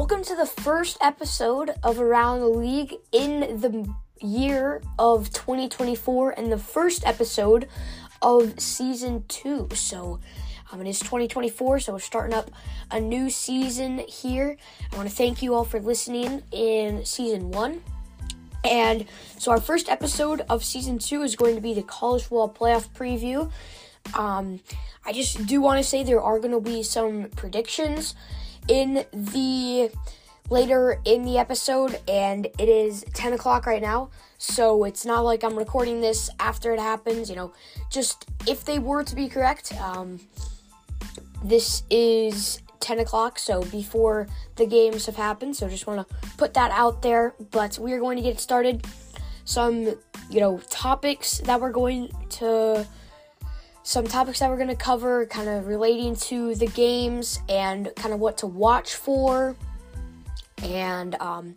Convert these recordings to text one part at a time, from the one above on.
Welcome to the first episode of Around the League in the year of 2024 and the first episode of season two. So, um, it is 2024, so we're starting up a new season here. I want to thank you all for listening in season one. And so, our first episode of season two is going to be the college football playoff preview. Um, I just do want to say there are going to be some predictions in the later in the episode, and it is 10 o'clock right now. So it's not like I'm recording this after it happens. You know, just if they were to be correct, um, this is 10 o'clock, so before the games have happened. So just want to put that out there. But we are going to get started. Some, you know, topics that we're going to some topics that we're going to cover, kind of relating to the games and kind of what to watch for, and um,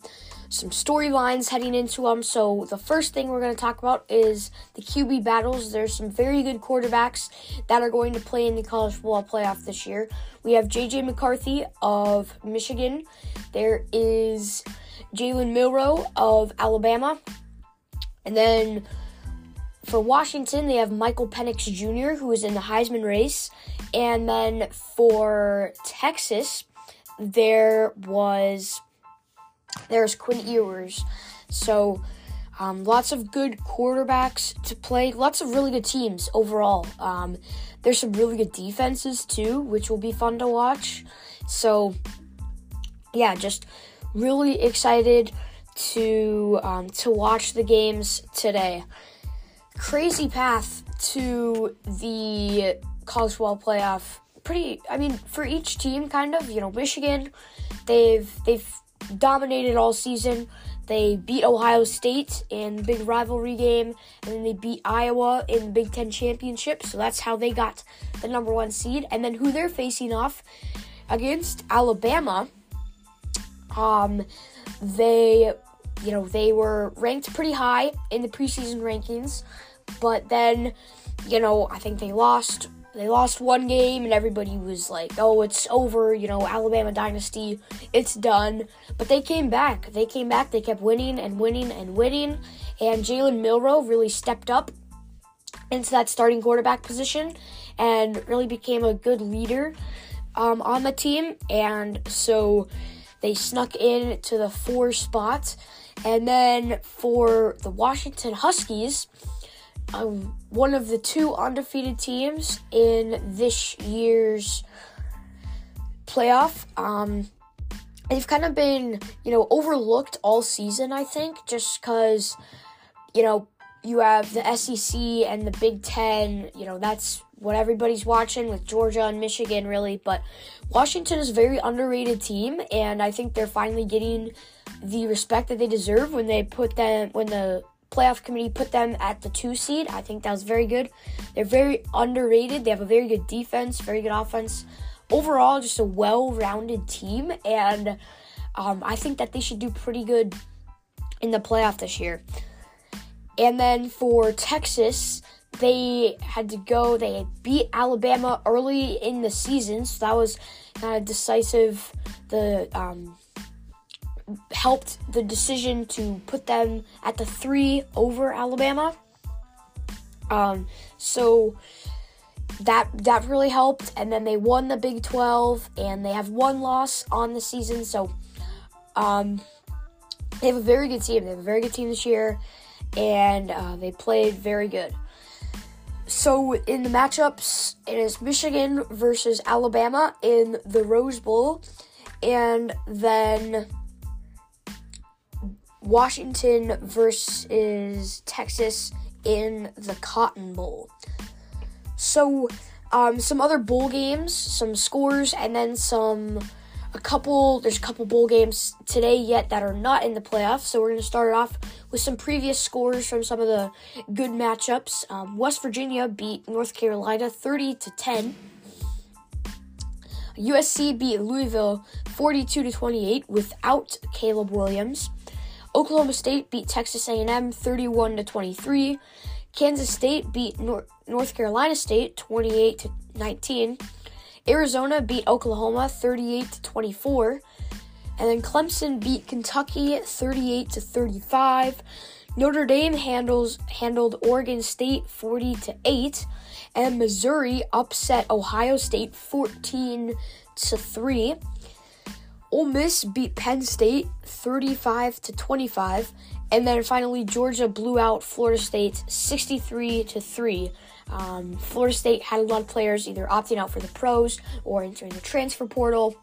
some storylines heading into them. So, the first thing we're going to talk about is the QB battles. There's some very good quarterbacks that are going to play in the college football playoff this year. We have JJ McCarthy of Michigan, there is Jalen Milroe of Alabama, and then for Washington, they have Michael Penix Jr., who is in the Heisman race. And then for Texas, there was there's Quinn Ewers. So um, lots of good quarterbacks to play. Lots of really good teams overall. Um, there's some really good defenses too, which will be fun to watch. So yeah, just really excited to um, to watch the games today crazy path to the college football playoff. Pretty, I mean, for each team, kind of. You know, Michigan, they've they've dominated all season. They beat Ohio State in the big rivalry game, and then they beat Iowa in the Big Ten championship. So that's how they got the number one seed. And then who they're facing off against Alabama. Um, they you know, they were ranked pretty high in the preseason rankings, but then, you know, I think they lost. They lost one game, and everybody was like, "Oh, it's over." You know, Alabama dynasty, it's done. But they came back. They came back. They kept winning and winning and winning. And Jalen Milroe really stepped up into that starting quarterback position and really became a good leader um, on the team. And so they snuck in to the four spot. And then for the Washington Huskies, um, one of the two undefeated teams in this year's playoff. Um, they've kind of been, you know, overlooked all season, I think, just because, you know, you have the SEC and the Big Ten, you know, that's what everybody's watching with Georgia and Michigan, really. But Washington is a very underrated team, and I think they're finally getting the respect that they deserve when they put them when the playoff committee put them at the two seed. I think that was very good. They're very underrated. They have a very good defense, very good offense. Overall, just a well-rounded team, and um, I think that they should do pretty good in the playoff this year. And then for Texas, they had to go. They beat Alabama early in the season, so that was kind of decisive. The um, helped the decision to put them at the three over Alabama. Um, so that that really helped, and then they won the Big 12, and they have one loss on the season. So um, they have a very good team. They have a very good team this year, and uh, they played very good. So in the matchups, it is Michigan versus Alabama in the Rose Bowl, and then Washington versus Texas in the Cotton Bowl. So, um, some other bowl games, some scores, and then some a couple. There's a couple bowl games today yet that are not in the playoffs. So we're going to start off with some previous scores from some of the good matchups. Um, West Virginia beat North Carolina 30 to 10. USC beat Louisville 42 to 28 without Caleb Williams. Oklahoma State beat Texas A&M 31 to 23. Kansas State beat Nor- North Carolina State 28 to 19. Arizona beat Oklahoma 38 to 24. And then Clemson beat Kentucky 38 to 35. Notre Dame handles handled Oregon State 40 to 8 and Missouri upset Ohio State 14 to 3. Ole Miss beat Penn State 35 to 25 and then finally Georgia blew out Florida State 63 to 3. Um, Florida State had a lot of players either opting out for the pros or entering the transfer portal.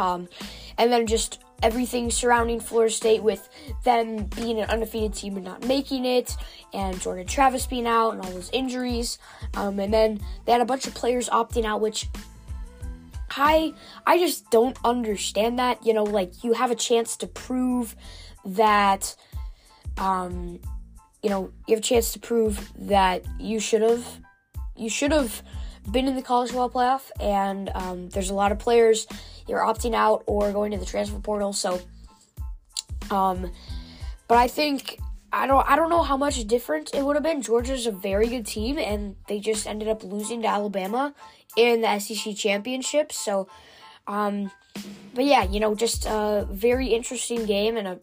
Um, and then just everything surrounding Florida State with them being an undefeated team and not making it, and Jordan Travis being out and all those injuries. Um, and then they had a bunch of players opting out, which I I just don't understand that. You know, like you have a chance to prove that um you know, you have a chance to prove that you should have you should have been in the college football playoff and um, there's a lot of players you're opting out or going to the transfer portal. So, um, but I think I don't I don't know how much different it would have been. Georgia's a very good team, and they just ended up losing to Alabama in the SEC championship. So, um, but yeah, you know, just a very interesting game and a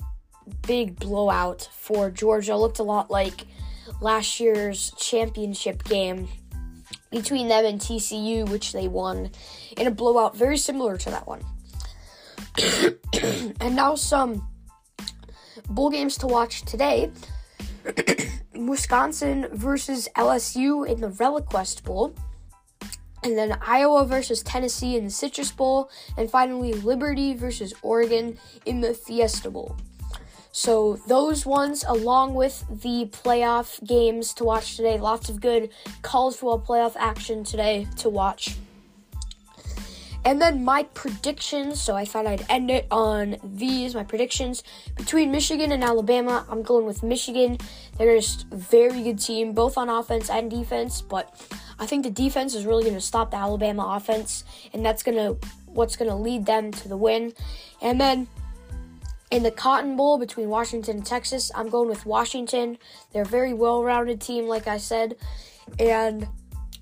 big blowout for Georgia. Looked a lot like last year's championship game between them and TCU, which they won in a blowout very similar to that one. and now some bowl games to watch today. Wisconsin versus LSU in the ReliQuest Bowl. And then Iowa versus Tennessee in the Citrus Bowl. And finally, Liberty versus Oregon in the Fiesta Bowl. So, those ones, along with the playoff games to watch today, lots of good college football playoff action today to watch. And then my predictions. So I thought I'd end it on these. My predictions between Michigan and Alabama. I'm going with Michigan. They're just a very good team, both on offense and defense. But I think the defense is really going to stop the Alabama offense, and that's going to what's going to lead them to the win. And then in the Cotton Bowl between Washington and Texas, I'm going with Washington. They're a very well-rounded team, like I said, and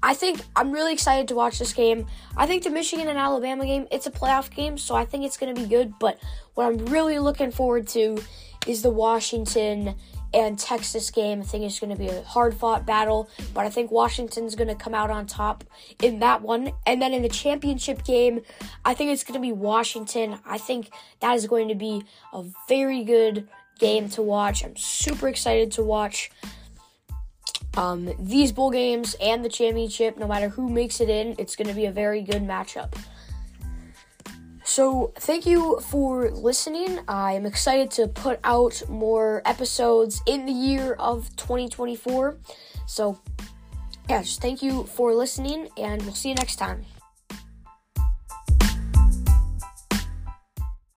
I think I'm really excited to watch this game. I think the Michigan and Alabama game, it's a playoff game, so I think it's going to be good. But what I'm really looking forward to is the Washington and Texas game. I think it's going to be a hard fought battle, but I think Washington's going to come out on top in that one. And then in the championship game, I think it's going to be Washington. I think that is going to be a very good game to watch. I'm super excited to watch um, these bowl games and the championship, no matter who makes it in, it's going to be a very good matchup. So, thank you for listening. I am excited to put out more episodes in the year of 2024. So, yeah, just thank you for listening, and we'll see you next time.